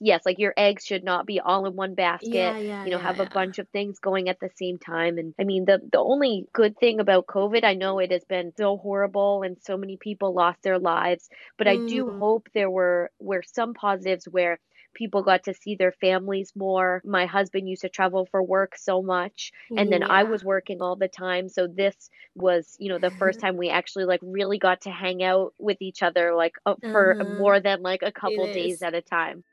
yes, like your eggs should not be all in one basket. Yeah, yeah, you know, yeah, have a bunch of things going at the same time. And I mean, the the only good thing about COVID, I know it has been so horrible and so many people lost their lives, but I do Mm, hope there were were some positives where people got to see their families more. My husband used to travel for work so much, and then I was working all the time. So this was, you know, the first time we actually like really got to hang out with each other like uh, for Uh-huh. more than like a It couple days is. at a time.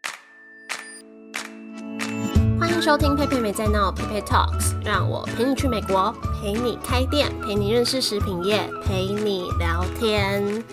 收听佩佩没在闹佩佩 Talks，让我陪你去美国，陪你开店，陪你认识食品业，陪你聊天。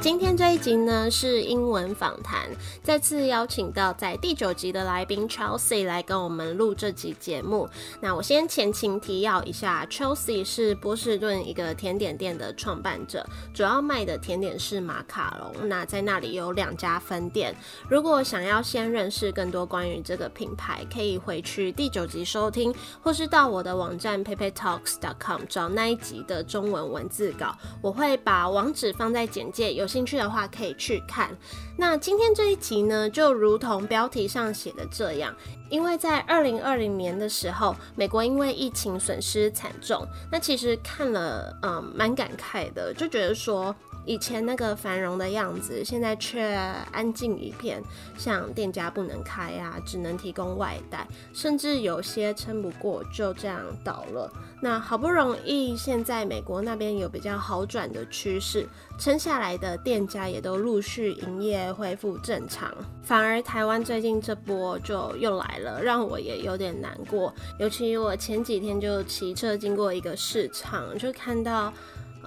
今天这一集呢是英文访谈，再次邀请到在第九集的来宾 Chelsea 来跟我们录这集节目。那我先前情提要一下，Chelsea 是波士顿一个甜点店的创办者，主要卖的甜点是马卡龙。那在那里有两家分店。如果想要先认识更多关于这个品牌，可以回去第九集收听，或是到我的网站 paypaytalks.com 找那一集的中文文字稿，我会把网址放在简介，有兴趣的话可以去看。那今天这一集呢，就如同标题上写的这样，因为在二零二零年的时候，美国因为疫情损失惨重，那其实看了嗯蛮感慨的，就觉得说。以前那个繁荣的样子，现在却安静一片，像店家不能开啊，只能提供外带，甚至有些撑不过就这样倒了。那好不容易现在美国那边有比较好转的趋势，撑下来的店家也都陆续营业恢复正常，反而台湾最近这波就又来了，让我也有点难过。尤其我前几天就骑车经过一个市场，就看到。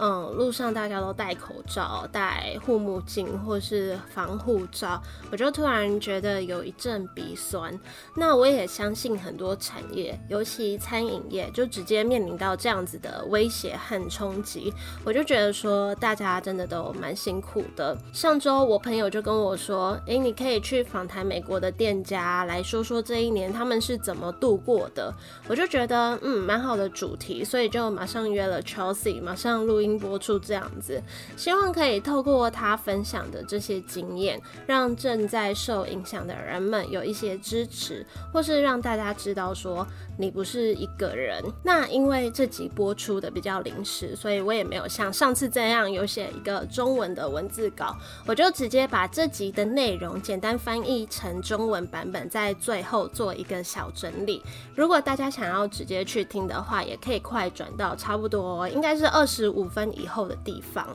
嗯，路上大家都戴口罩、戴护目镜或是防护罩，我就突然觉得有一阵鼻酸。那我也相信很多产业，尤其餐饮业，就直接面临到这样子的威胁和冲击。我就觉得说，大家真的都蛮辛苦的。上周我朋友就跟我说，诶，你可以去访谈美国的店家，来说说这一年他们是怎么度过的。我就觉得，嗯，蛮好的主题，所以就马上约了 Chelsea，马上录音播出这样子，希望可以透过他分享的这些经验，让正在受影响的人们有一些支持，或是让大家知道说你不是一个人。那因为这集播出的比较临时，所以我也没有像上次这样有写一个中文的文字稿，我就直接把这集的内容简单翻译成中文版本，在最后做一个小整理。如果大家想要直接去听的话，也可以快转到差不多应该是二十五分以后的地方。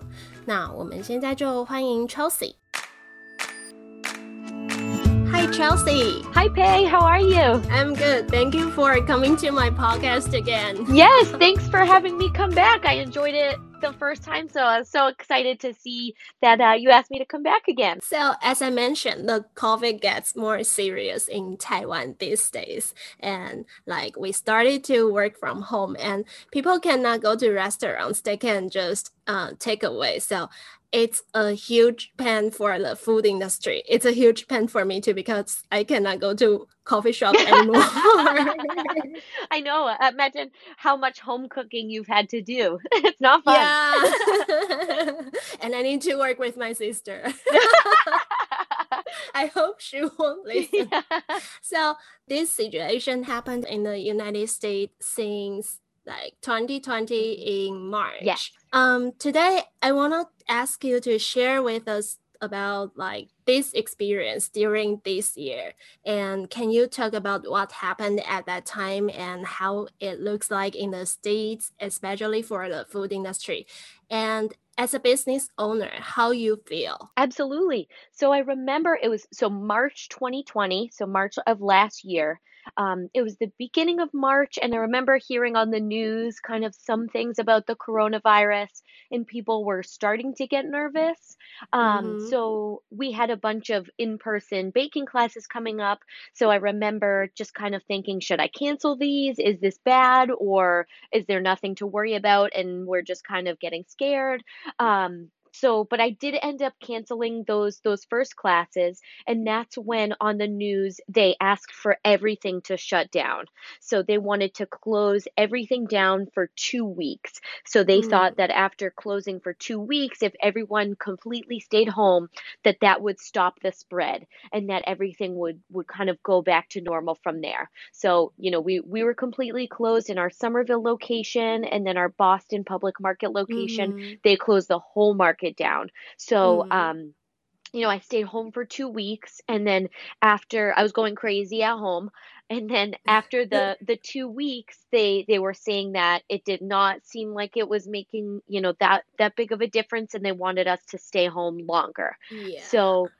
那我们现在就欢迎 Chelsey。Hi Chelsey. Hi Pei, how are you? I'm good. Thank you for coming to my podcast again. Yes, thanks for having me come back. I enjoyed it the first time, so I was so excited to see that uh, you asked me to come back again. So, as I mentioned, the COVID gets more serious in Taiwan these days. And like we started to work from home, and people cannot go to restaurants, they can just uh, take away. So, it's a huge pain for the food industry. It's a huge pain for me too because I cannot go to coffee shop anymore. I know. Imagine how much home cooking you've had to do. It's not fun. yeah. and I need to work with my sister. I hope she won't listen. Yeah. So this situation happened in the United States since like 2020 in March. Yes. Um today I want to ask you to share with us about like this experience during this year and can you talk about what happened at that time and how it looks like in the states especially for the food industry and as a business owner how you feel Absolutely. So I remember it was so March 2020, so March of last year. Um, it was the beginning of March, and I remember hearing on the news kind of some things about the coronavirus, and people were starting to get nervous. Um, Mhm. so we had a bunch of in person baking classes coming up. So I remember just kind of thinking, should I cancel these? Is this bad? Or is there nothing to worry about? And we're just kind of getting scared. Um, so but I did end up canceling those those first classes and that's when on the news they asked for everything to shut down. So they wanted to close everything down for 2 weeks. So they thought Mm. that after closing for 2 weeks if everyone completely stayed home that that would stop the spread and that everything would would kind of go back to normal from there. So, you know, we we were completely closed in our Somerville location and then our Boston public market location Mm-hmm. they closed the whole market down. So, Mm. um, you know, I stayed home for two weeks, and then after I was going crazy at home, and then after the the two weeks, they they were saying that it did not seem like it was making you know that that big of a difference, and they wanted us to stay home longer. Yeah. So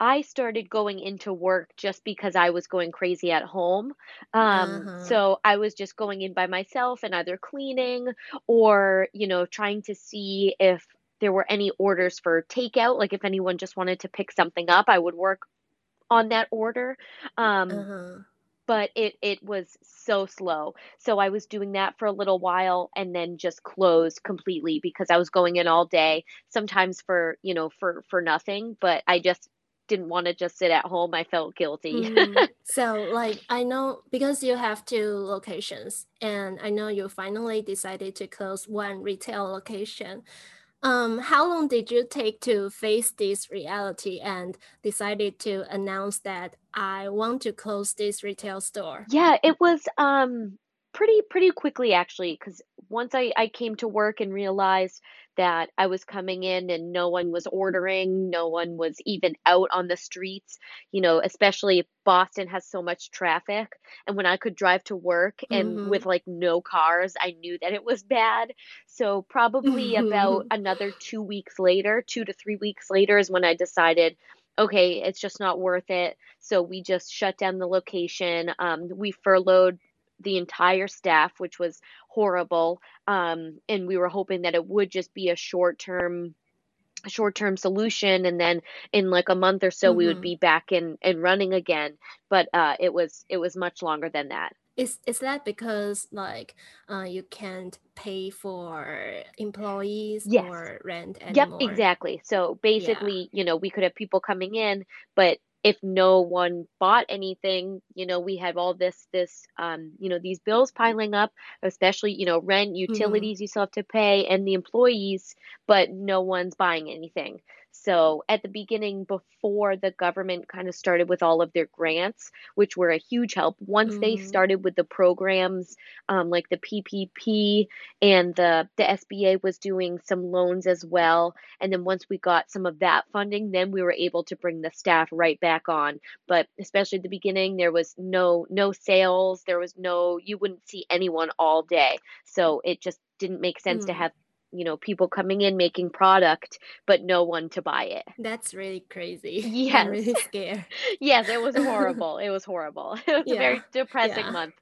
I started going into work just because I was going crazy at home. Um, Uh-huh. so I was just going in by myself and either cleaning or, you know, trying to see if there were any orders for takeout. Like if anyone just wanted to pick something up, I would work on that order. Um, Uh-huh. but it it was so slow. So I was doing that for a little while and then just closed completely because I was going in all day, sometimes for, you know, for for nothing, but I just didn't want to just sit at home. I felt guilty. Mm. So, like, I know because you have two locations, and I know you finally decided to close one retail location. Um, how long did you take to face this reality and decided to announce that I want to close this retail store? Yeah, it was um pretty pretty quickly actually because once I I came to work and realized that I was coming in and no one was ordering, no one was even out on the streets, you know, especially Boston has so much traffic and when I could drive to work and Mm-hmm. with like no cars, I knew that it was bad. So probably about another 2 weeks later, 2 to 3 weeks later is when I decided Okay, it's just not worth it. So we just shut down the location. Um, we furloughed the entire staff, which was horrible. Um, and we were hoping that it would just be a short term short term solution and then in like a month or so we would Mm-hmm. be back in and running again. But uh it was it was much longer than that. Is is that because like uh you can't pay for employees Yes. or rent Yep, exactly. So Yeah. basically, you know, we could have people coming in, but if no one bought anything, you know, we have all this this um, you know, these bills piling up, especially, you know, rent, Mm-hmm. utilities you still have to pay, and the employees, but no one's buying anything. So at the beginning, before the government kind of started with all of their grants, which were a huge help, once they Mm-hmm. started with the programs, um, like the PPP and the the SBA was doing some loans as well. And then once we got some of that funding, then we were able to bring the staff right back on. But especially at the beginning, there was no no sales, there was no you wouldn't see anyone all day. So it just didn't make sense to Mm. have, you know, people coming in making product, but no one to buy it. That's really crazy. I'm really scared. Yes, it was horrible. It was horrible. It was a very depressing yeah. month.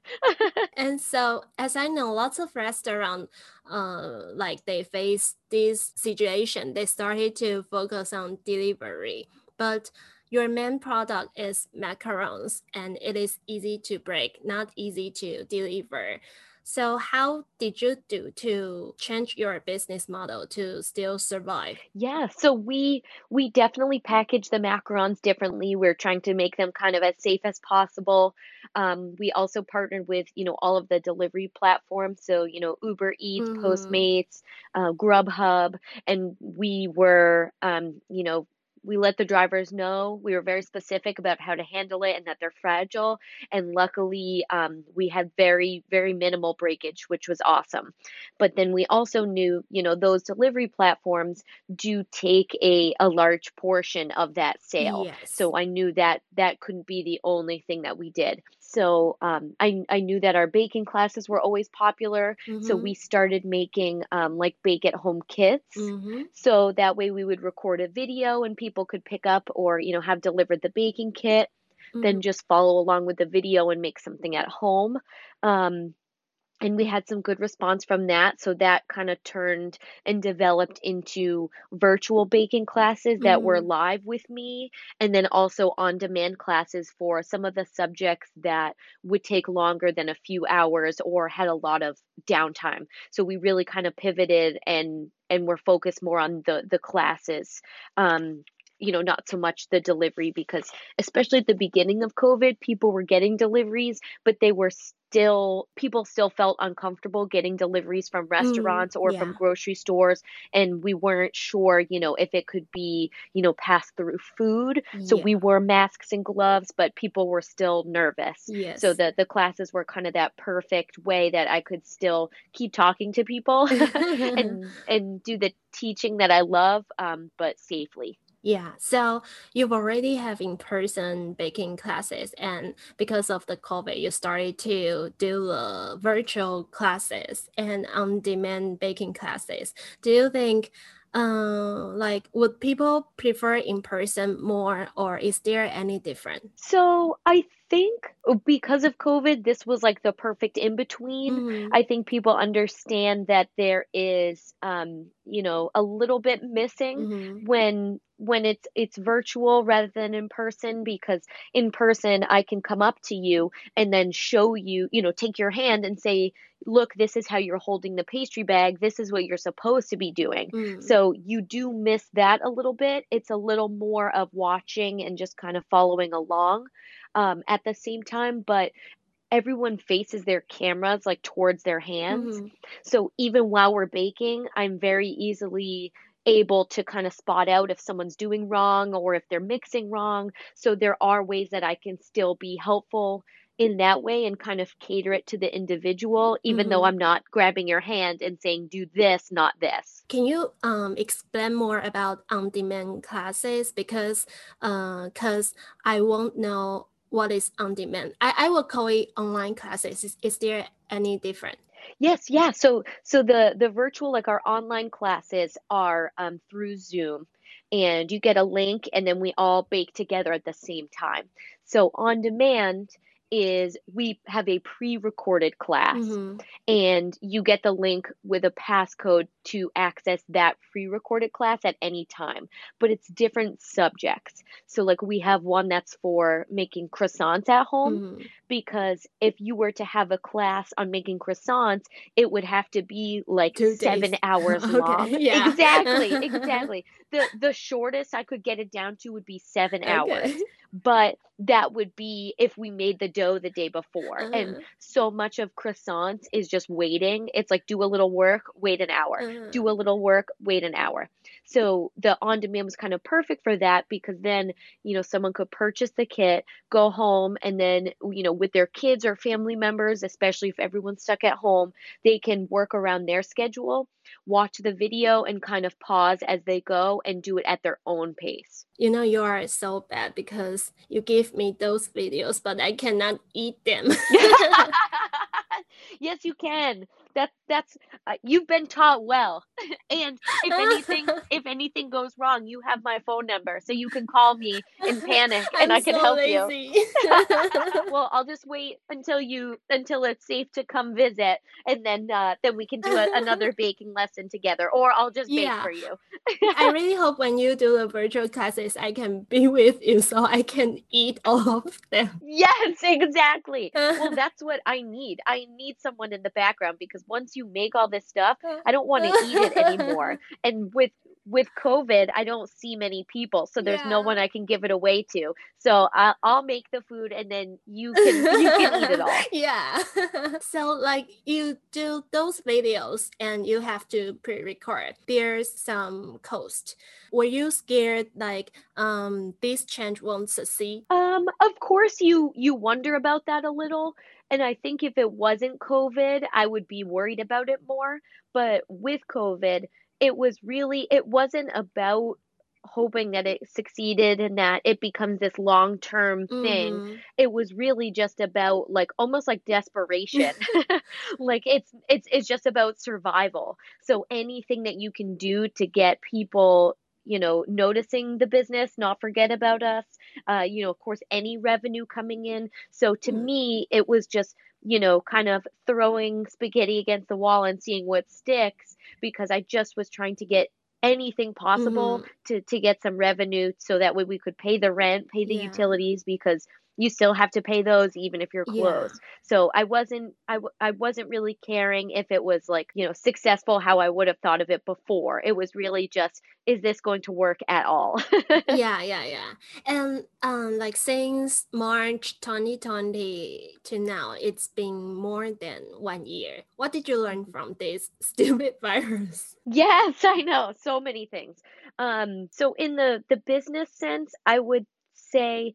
And so, as I know, lots of restaurants, uh, like they face this situation, they started to focus on delivery. But your main product is macarons, and it is easy to break, not easy to deliver. So, how did you do to change your business model to still survive? Yeah, so we we definitely package the macarons differently. We're trying to make them kind of as safe as possible. Um, we also partnered with, you know, all of the delivery platforms. So, you know, Uber Eats, Mm-hmm. Postmates, uh, Grubhub, and we were, um, you know, we let the drivers know. We were very specific about how to handle it and that they're fragile. And luckily, um, we had very, very minimal breakage, which was awesome. But then we also knew, you know, those delivery platforms do take a a large portion of that sale. Yes. So I knew that that couldn't be the only thing that we did. So um, I I knew that our baking classes were always popular. So Mm-hmm. we started making um, like bake at home kits. Mm-hmm. So that way we would record a video and people could pick up or you know have delivered the baking kit, Mm-hmm. then just follow along with the video and make something at home. Um, and we had some good response from that so that kind of turned and developed into virtual baking classes that were Mm-hmm. live with me and then also on demand classes for some of the subjects that would take longer than a few hours or had a lot of downtime so we really kind of pivoted and and we're focused more on the the classes. Um, you know, not so much the delivery because especially at the beginning of COVID, people were getting deliveries, but they were still people still felt uncomfortable getting deliveries from Mm, restaurants or from grocery stores and we weren't sure, you know, if it could be, you know, passed through food. So Yeah. we wore masks and gloves, but people were still nervous. Yes. So the the classes were kind of that perfect way that I could still keep talking to people and and do the teaching that I love, um, but safely. Yeah, so you've already have in-person baking classes, and because of the COVID, you started to do the virtual classes and on-demand baking classes. Do you think, uh, like, would people prefer in-person more, or is there any difference? So I think uh, because of COVID, this was like the perfect in between. Mm-hmm. I think people understand that there is, um, you know, a little bit missing Mm-hmm. when when it's it's virtual rather than in person because in person I can come up to you and then show you, you know, take your hand and say, look, this is how you're holding the pastry bag. This is what you're supposed to be doing. Mm. So you do miss that a little bit. It's a little more of watching and just kind of following along um, at the same time, but everyone faces their cameras like towards their hands. Mm-hmm. So even while we're baking, I'm very easily able to kind of spot out if someone's doing wrong or if they're mixing wrong. So there are ways that I can still be helpful in that way and kind of cater it to the individual, even though Mm-hmm. I'm not grabbing your hand and saying, do this, not this. Can you um explain more about on-demand classes? Because uh, cause I won't know what is on-demand. I, I will call it online classes. Is, is there any different? Yes, yeah. So so the the virtual like our online classes are um through Zoom and you get a link and then we all bake together at the same time. So on demand is we have a pre-recorded class Mm-hmm. and you get the link with a passcode to access that pre-recorded class at any time but it's different subjects so like we have one that's for making croissants at home Mm-hmm. because if you were to have a class on making croissants it would have to be like Two seven days. hours Okay, long yeah. exactly exactly the the shortest i could get it down to would be seven hours Okay. But that would be if we made the dough the day before and Uh-huh. so much of croissants is just waiting. It's like do a little work, wait an hour. Uh-huh. Do a little work, wait an hour. So the on demand was kind of perfect for that because then, you know, someone could purchase the kit, go home, and then, you know, with their kids or family members, especially if everyone's stuck at home, they can work around their schedule, watch the video, and kind of pause as they go and do it at their own pace. You know, you are so bad because you give me those videos, but I cannot eat them. yes, you can. That that's uh, you've been taught well. and if anything if anything goes wrong, you have my phone number, so you can call me in panic and I'm I can so help you. well, I'll just wait until you until it's safe to come visit, and then uh, then we can do a, another baking lesson together, or I'll just bake Yeah. for you. I really hope when you do the virtual classes, I can be with you so I can eat all of them. Yes, exactly. Well, that's what I need. I need someone in the background because once you make all this stuff, I don't want to eat it anymore. And with with COVID, I don't see many people, so there's no one I can give it away to. So I'll, I'll make the food, and then you can you can eat it all. Yeah. so like you do those videos and you have to pre-record. There's some cost. Were you scared like um this change won't succeed? Um, of course you you wonder about that a little, and I think if it wasn't COVID, I would be worried about it more. But with COVID, it was really it wasn't about hoping that it succeeded and that it becomes this long-term thing. Mhm. It was really just about like almost like desperation. Like it's it's it's just about survival. So anything that you can do to get people you know, noticing the business, not forget about us. Uh, you know, of course, any revenue coming in. So to Mm. me, it was just, you know, kind of throwing spaghetti against the wall and seeing what sticks because I just was trying to get anything possible Mhm. to to get some revenue so that way we could pay the rent, pay the Yeah. utilities because you still have to pay those even if you're Yeah. closed. So I wasn't I, w- I wasn't really caring if it was like, you know, successful how I would have thought of it before. It was really just is this going to work at all? Yeah, yeah, yeah. And um, like since March 2020 to now, it's been more than one year. What did you learn from this stupid virus? Yes, I know. So many things. Um, so in the the business sense, I would say,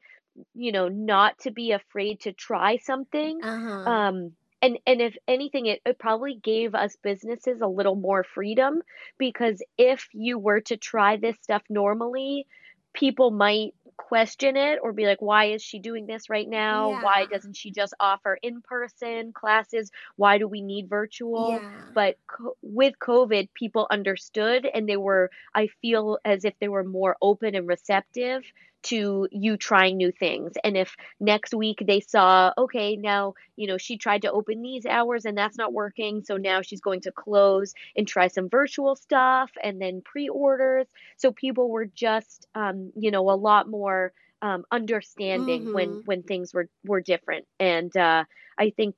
you know, not to be afraid to try something. Uh-huh. Um, and and if anything, it, it probably gave us businesses a little more freedom because if you were to try this stuff normally, people might question it or be like, why is she doing this right now? Why doesn't she just offer in-person classes? Why do we need virtual? yeah. But co- with COVID, people understood and they were, I feel as if they were more open and receptive to you trying new things. And if next week they saw, okay, now, you know, she tried to open these hours and that's not working. So now she's going to close and try some virtual stuff and then pre orders. So people were just, um, you know, a lot more. Um, understanding when Mm-hmm. when things were were different and uh, I think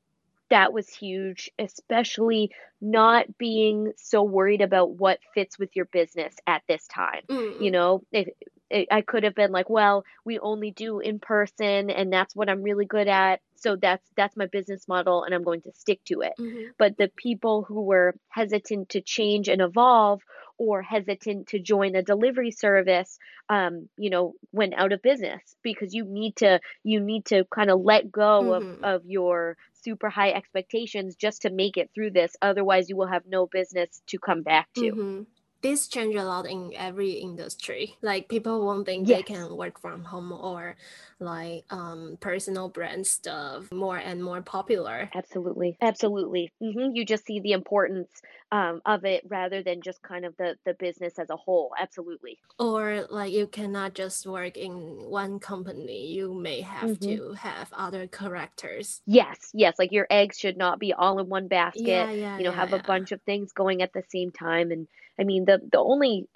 that was huge, especially not being so worried about what fits with your business at this time. You Mm, know, if, it, I could have been like, well, we only do in person and that's what I'm really good at. So that's that's my business model and I'm going to stick to it. mhm. But the people who were hesitant to change and evolve or hesitant to join a delivery service um, you know, went out of business because you need to you need to kind of let go of Mhm. of your super high expectations just to make it through this. Otherwise, you will have no business to come back to. Mm-hmm. This change a lot in every industry. Like people won't think they can work from home or like um personal brand stuff more and more popular. Absolutely. Absolutely. hmm You just see the importance um, of it rather than just kind of the the business as a whole. Absolutely. Or like you cannot just work in one company. You may have hmm to have other characters. Yes, yes. Like your eggs should not be all in one basket. Yeah, yeah, You know, yeah, have a bunch of things going at the same time. And I mean, the the only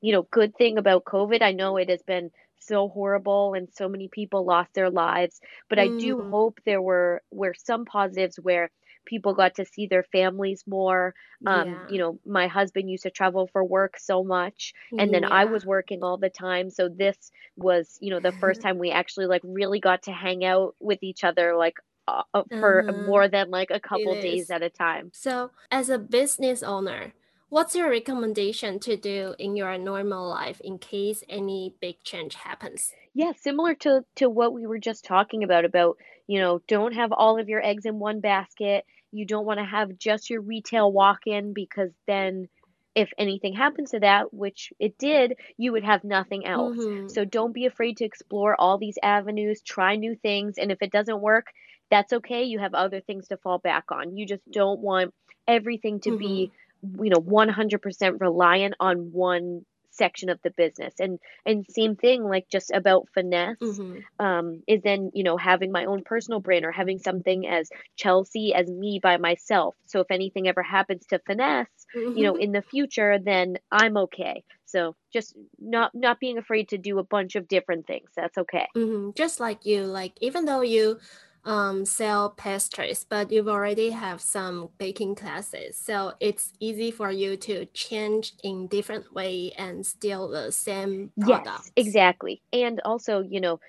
you know good thing about COVID, I know it has been so horrible and so many people lost their lives, but I do Mm, hope there were were some positives where people got to see their families more. Um, you know, my husband used to travel for work so much, and then I was working all the time. So this was, you know, the first time we actually like really got to hang out with each other like uh, uh, for Uh-huh. more than like a couple days at a time. So, as a business owner, what's your recommendation to do in your normal life in case any big change happens? Yeah, similar to to what we were just talking about about, you know, don't have all of your eggs in one basket. You don't want to have just your retail walk-in because then if anything happens to that, which it did, you would have nothing else. Mm-hmm. So don't be afraid to explore all these avenues, try new things, and if it doesn't work, that's okay. You have other things to fall back on. You just don't want everything to Mm-hmm. be, you know, 100% reliant on one section of the business. And and same thing like just about finesse Mm-hmm. um, is then you know having my own personal brand or having something as Chelsey as me by myself. So if anything ever happens to finesse, you know, Mm-hmm. in the future, then I'm okay. So just not not being afraid to do a bunch of different things. That's okay. Mm-hmm. Just like you, like even though you um, sell pastries, but you've already have some baking classes, so it's easy for you to change in different way and still the same product. Yes, exactly. And also, you know,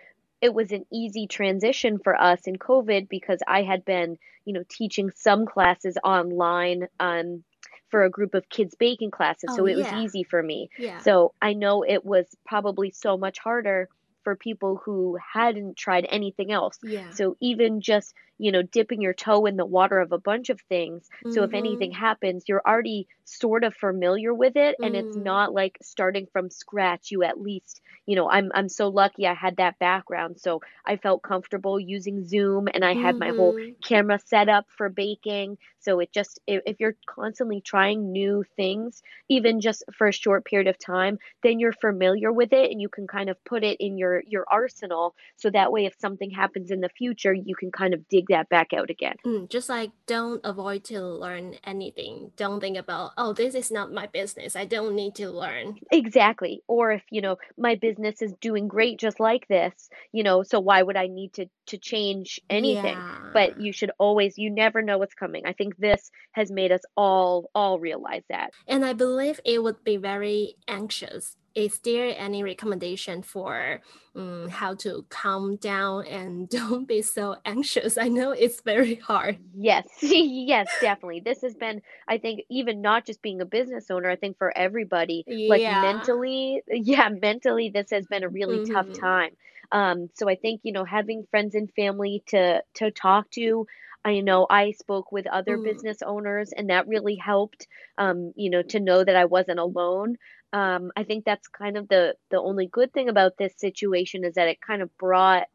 it was an easy transition for us in COVID because I had been, you know, teaching some classes online um, for a group of kids baking classes. Oh So it was easy for me. yeah. So I know it was probably so much harder for people who hadn't tried anything else. Yeah. So even just, you know, dipping your toe in the water of a bunch of things. So if anything Mm-hmm. happens, you're already sort of familiar with it and it's Mm. not like starting from scratch. You at least, you know, I'm I'm so lucky I had that background. So I felt comfortable using Zoom and I had my whole Mm-hmm. camera set up for baking. So it just if, if you're constantly trying new things, even just for a short period of time, then you're familiar with it and you can kind of put it in your your arsenal so that way if something happens in the future you can kind of dig that back out again. Mm, just like don't avoid to learn anything. Don't think about oh this is not my business. I don't need to learn. Exactly. Or if you know my business is doing great just like this you know so why would i need to to change anything? Yeah. but you should always you never know what's coming. I think this has made us all all realize that. And i believe it would be very anxious is there any recommendation for um, how to calm down and don't be so anxious? I know it's very hard. Yes, yes, definitely. This has been, I think, even not just being a business owner, I think for everybody, yeah. like mentally, yeah, mentally, this has been a really mm-hmm. tough time. Um, so I think you know having friends and family to to talk to. I know I spoke with other mm. business owners, and that really helped. Um, you know, to know that I wasn't alone um, I think that's kind of the the only good thing about this situation is that it kind of brought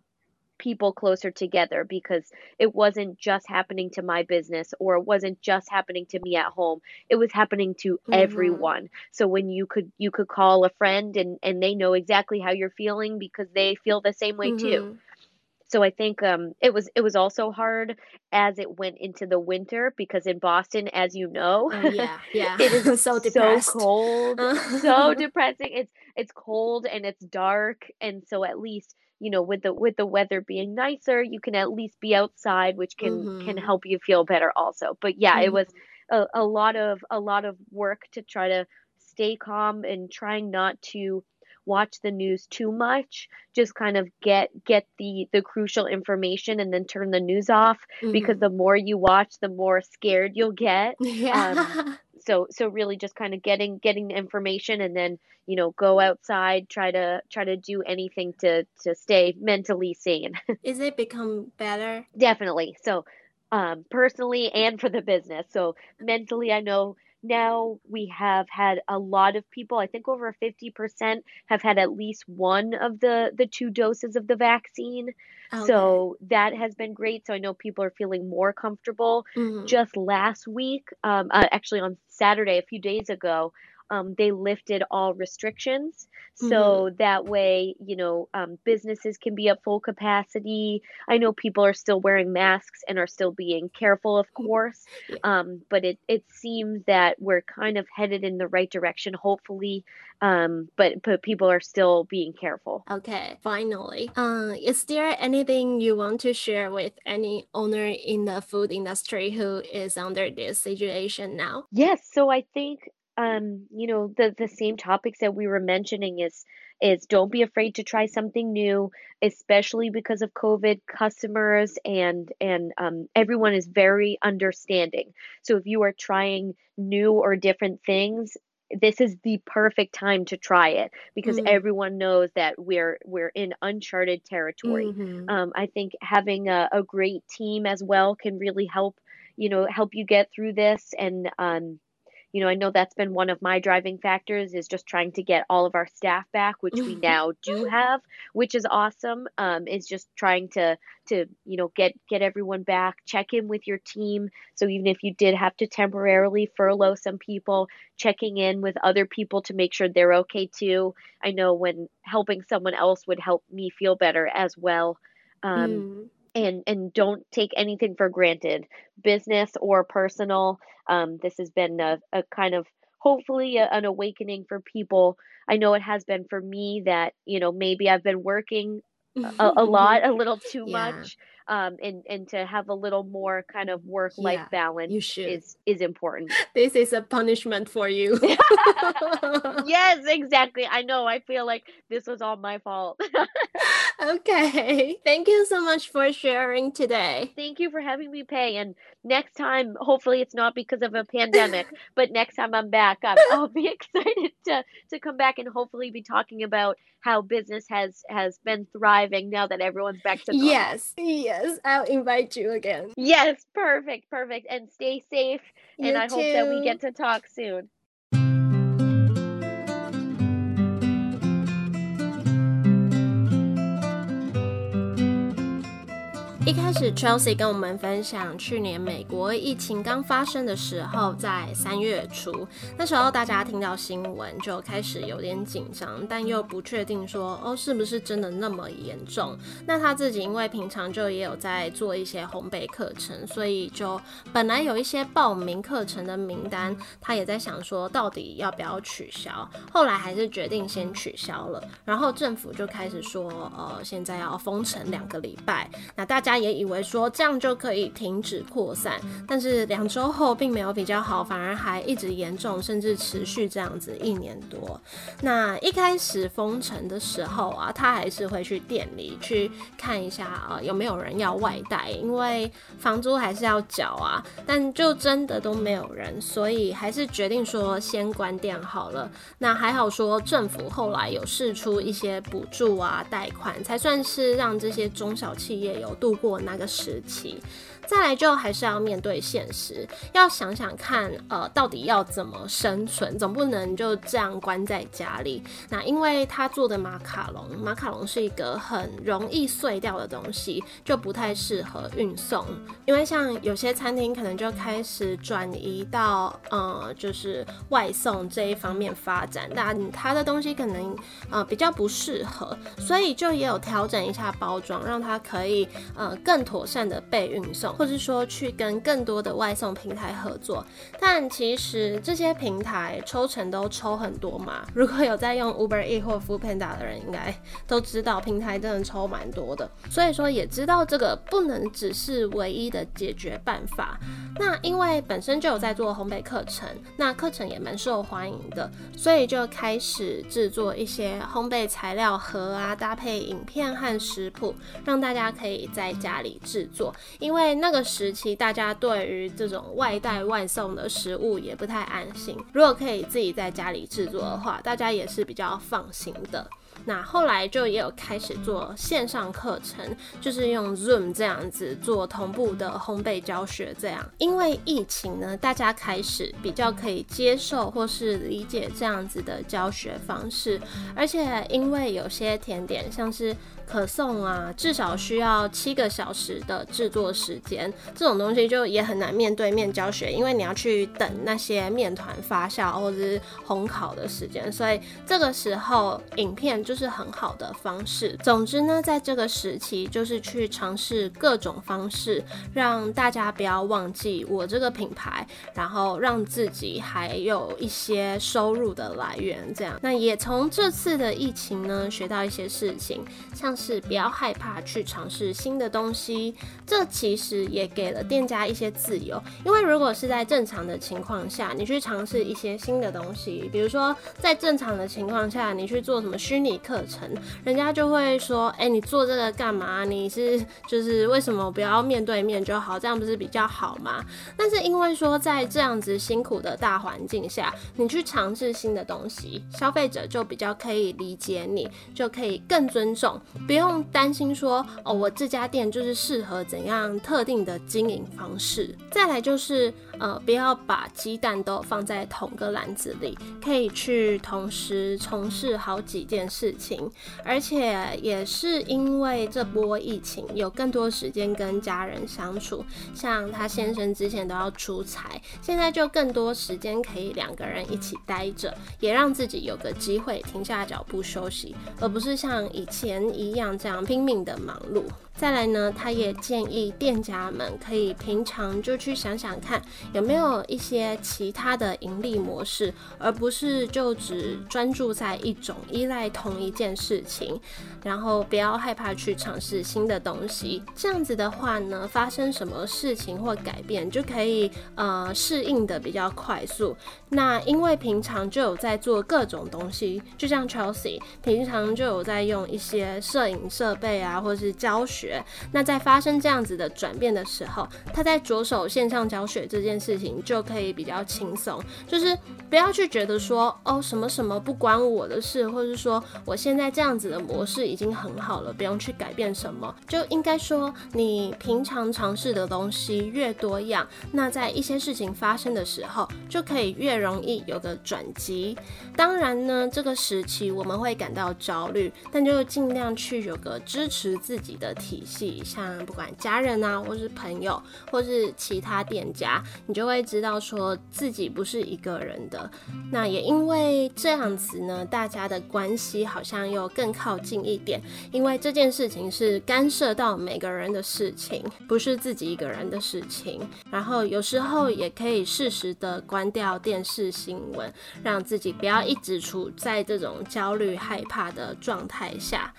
people closer together because it wasn't just happening to my business or it wasn't just happening to me at home it was happening to mm-hmm. everyone so when you could you could call a friend and and they know exactly how you're feeling because they feel the same way mm-hmm. too so I think um, it was it was also hard as it went into the winter because in Boston, as you know, oh, yeah, yeah, it is so so cold, so depressing. It's it's cold and it's dark, and so at least you know with the with the weather being nicer, you can at least be outside, which can mm-hmm. can help you feel better also. But yeah, mm-hmm. it was a, a lot of a lot of work to try to stay calm and trying not to watch the news too much just kind of get get the the crucial information and then turn the news off mm-hmm. because the more you watch the more scared you'll get. Yeah. Um, so so really just kind of getting getting the information and then you know go outside try to try to do anything to to stay mentally sane. Is it become better? Definitely. So um, personally and for the business. So mentally i know now we have had a lot of people i think over 50% have had at least one of the the two doses of the vaccine okay. so that has been great so i know people are feeling more comfortable mm-hmm. just last week um, uh, actually on saturday a few days ago um, they lifted all restrictions. So mm-hmm. that way, you know, um, businesses can be at full capacity. I know people are still wearing masks and are still being careful, of course. Um, but it, it seems that we're kind of headed in the right direction, hopefully. Um, but, but people are still being careful. Okay, finally. Uh, is there anything you want to share with any owner in the food industry who is under this situation now? Yes. So I think um, you know, the the same topics that we were mentioning is is don't be afraid to try something new, especially because of COVID. Customers and and um, everyone is very understanding. So if you are trying new or different things, this is the perfect time to try it because mm. everyone knows that we're we're in uncharted territory. Mm-hmm. Um, I think having a, a great team as well can really help you know help you get through this and um, you know, I know that's been one of my driving factors is just trying to get all of our staff back, which we now do have, which is awesome. Um, is just trying to to you know get get everyone back, check in with your team. So even if you did have to temporarily furlough some people, checking in with other people to make sure they're okay too. I know when helping someone else would help me feel better as well. Um, mm and and don't take anything for granted business or personal um, this has been a, a kind of hopefully a, an awakening for people i know it has been for me that you know maybe i've been working a, a lot a little too yeah. much um, and and to have a little more kind of work life yeah, balance is is important. This is a punishment for you. yes, exactly. I know. I feel like this was all my fault. Okay. Thank you so much for sharing today. Thank you for having me Pei. And next time, hopefully it's not because of a pandemic, but next time I'm back, I'm, I'll be excited to to come back and hopefully be talking about how business has has been thriving now that everyone's back to normal. Yes. Yes yes, I'll invite you again. Yes, perfect, perfect. And stay safe. You and I too. hope that we get to talk soon. 一开始，Chelsea 跟我们分享，去年美国疫情刚发生的时候，在三月初，那时候大家听到新闻就开始有点紧张，但又不确定说哦是不是真的那么严重。那他自己因为平常就也有在做一些烘焙课程，所以就本来有一些报名课程的名单，他也在想说到底要不要取消。后来还是决定先取消了。然后政府就开始说，呃，现在要封城两个礼拜，那大家。他也以为说这样就可以停止扩散，但是两周后并没有比较好，反而还一直严重，甚至持续这样子一年多。那一开始封城的时候啊，他还是会去店里去看一下啊，有没有人要外带，因为房租还是要缴啊。但就真的都没有人，所以还是决定说先关店好了。那还好说政府后来有试出一些补助啊、贷款，才算是让这些中小企业有度。过那个时期。再来就还是要面对现实，要想想看，呃，到底要怎么生存，总不能就这样关在家里。那因为他做的马卡龙，马卡龙是一个很容易碎掉的东西，就不太适合运送。因为像有些餐厅可能就开始转移到，呃，就是外送这一方面发展，那他的东西可能呃比较不适合，所以就也有调整一下包装，让它可以呃更妥善的被运送。或者说去跟更多的外送平台合作，但其实这些平台抽成都抽很多嘛。如果有在用 Uber E 或 f o o Panda 的人，应该都知道平台真的抽蛮多的。所以说也知道这个不能只是唯一的解决办法。那因为本身就有在做烘焙课程，那课程也蛮受欢迎的，所以就开始制作一些烘焙材料盒啊，搭配影片和食谱，让大家可以在家里制作。因为那那个时期，大家对于这种外带外送的食物也不太安心。如果可以自己在家里制作的话，大家也是比较放心的。那后来就也有开始做线上课程，就是用 Zoom 这样子做同步的烘焙教学。这样，因为疫情呢，大家开始比较可以接受或是理解这样子的教学方式，而且因为有些甜点像是。可颂啊，至少需要七个小时的制作时间，这种东西就也很难面对面教学，因为你要去等那些面团发酵或者是烘烤的时间，所以这个时候影片就是很好的方式。总之呢，在这个时期，就是去尝试各种方式，让大家不要忘记我这个品牌，然后让自己还有一些收入的来源。这样，那也从这次的疫情呢，学到一些事情，像。是不要害怕去尝试新的东西，这其实也给了店家一些自由。因为如果是在正常的情况下，你去尝试一些新的东西，比如说在正常的情况下，你去做什么虚拟课程，人家就会说：“哎，你做这个干嘛？你是就是为什么不要面对面就好？这样不是比较好吗？”但是因为说在这样子辛苦的大环境下，你去尝试新的东西，消费者就比较可以理解你，就可以更尊重。不用担心说哦，我这家店就是适合怎样特定的经营方式。再来就是呃，不要把鸡蛋都放在同个篮子里，可以去同时从事好几件事事情。而且也是因为这波疫情，有更多时间跟家人相处。像他先生之前都要出差，现在就更多时间可以两个人一起待着，也让自己有个机会停下脚步休息，而不是像以前。一样这样拼命的忙碌。再来呢，他也建议店家们可以平常就去想想看，有没有一些其他的盈利模式，而不是就只专注在一种依赖同一件事情。然后不要害怕去尝试新的东西，这样子的话呢，发生什么事情或改变就可以呃适应的比较快速。那因为平常就有在做各种东西，就像 Chelsea 平常就有在用一些摄影设备啊，或是教学。那在发生这样子的转变的时候，他在着手线上教学这件事情就可以比较轻松，就是不要去觉得说哦什么什么不关我的事，或者是说我现在这样子的模式已经很好了，不用去改变什么，就应该说你平常尝试的东西越多样，那在一些事情发生的时候就可以越容易有个转机。当然呢，这个时期我们会感到焦虑，但就尽量去有个支持自己的体。体系，像不管家人啊，或是朋友，或是其他店家，你就会知道说自己不是一个人的。那也因为这样子呢，大家的关系好像又更靠近一点，因为这件事情是干涉到每个人的事情，不是自己一个人的事情。然后有时候也可以适时的关掉电视新闻，让自己不要一直处在这种焦虑害怕的状态下。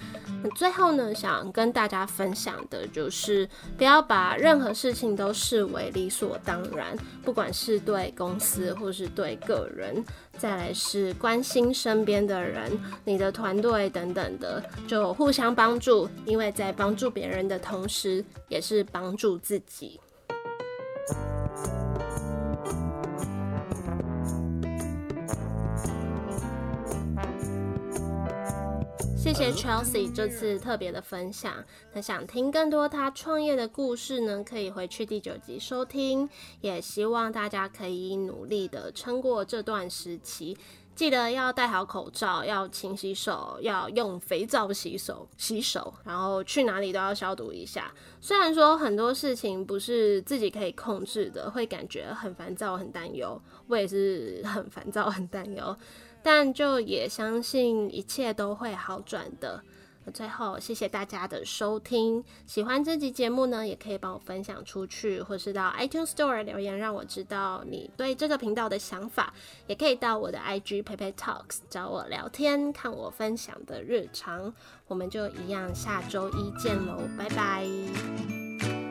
最后呢，想跟大家分分享的就是，不要把任何事情都视为理所当然，不管是对公司或是对个人。再来是关心身边的人，你的团队等等的，就互相帮助，因为在帮助别人的同时，也是帮助自己。谢谢 Chelsea 这次特别的分享。那想听更多他创业的故事呢，可以回去第九集收听。也希望大家可以努力的撑过这段时期，记得要戴好口罩，要勤洗手，要用肥皂洗手洗手，然后去哪里都要消毒一下。虽然说很多事情不是自己可以控制的，会感觉很烦躁、很担忧。我也是很烦躁、很担忧。但就也相信一切都会好转的。最后，谢谢大家的收听。喜欢这集节目呢，也可以帮我分享出去，或是到 iTunes Store 留言，让我知道你对这个频道的想法。也可以到我的 IG Pepe Talks 找我聊天，看我分享的日常。我们就一样，下周一见喽，拜拜。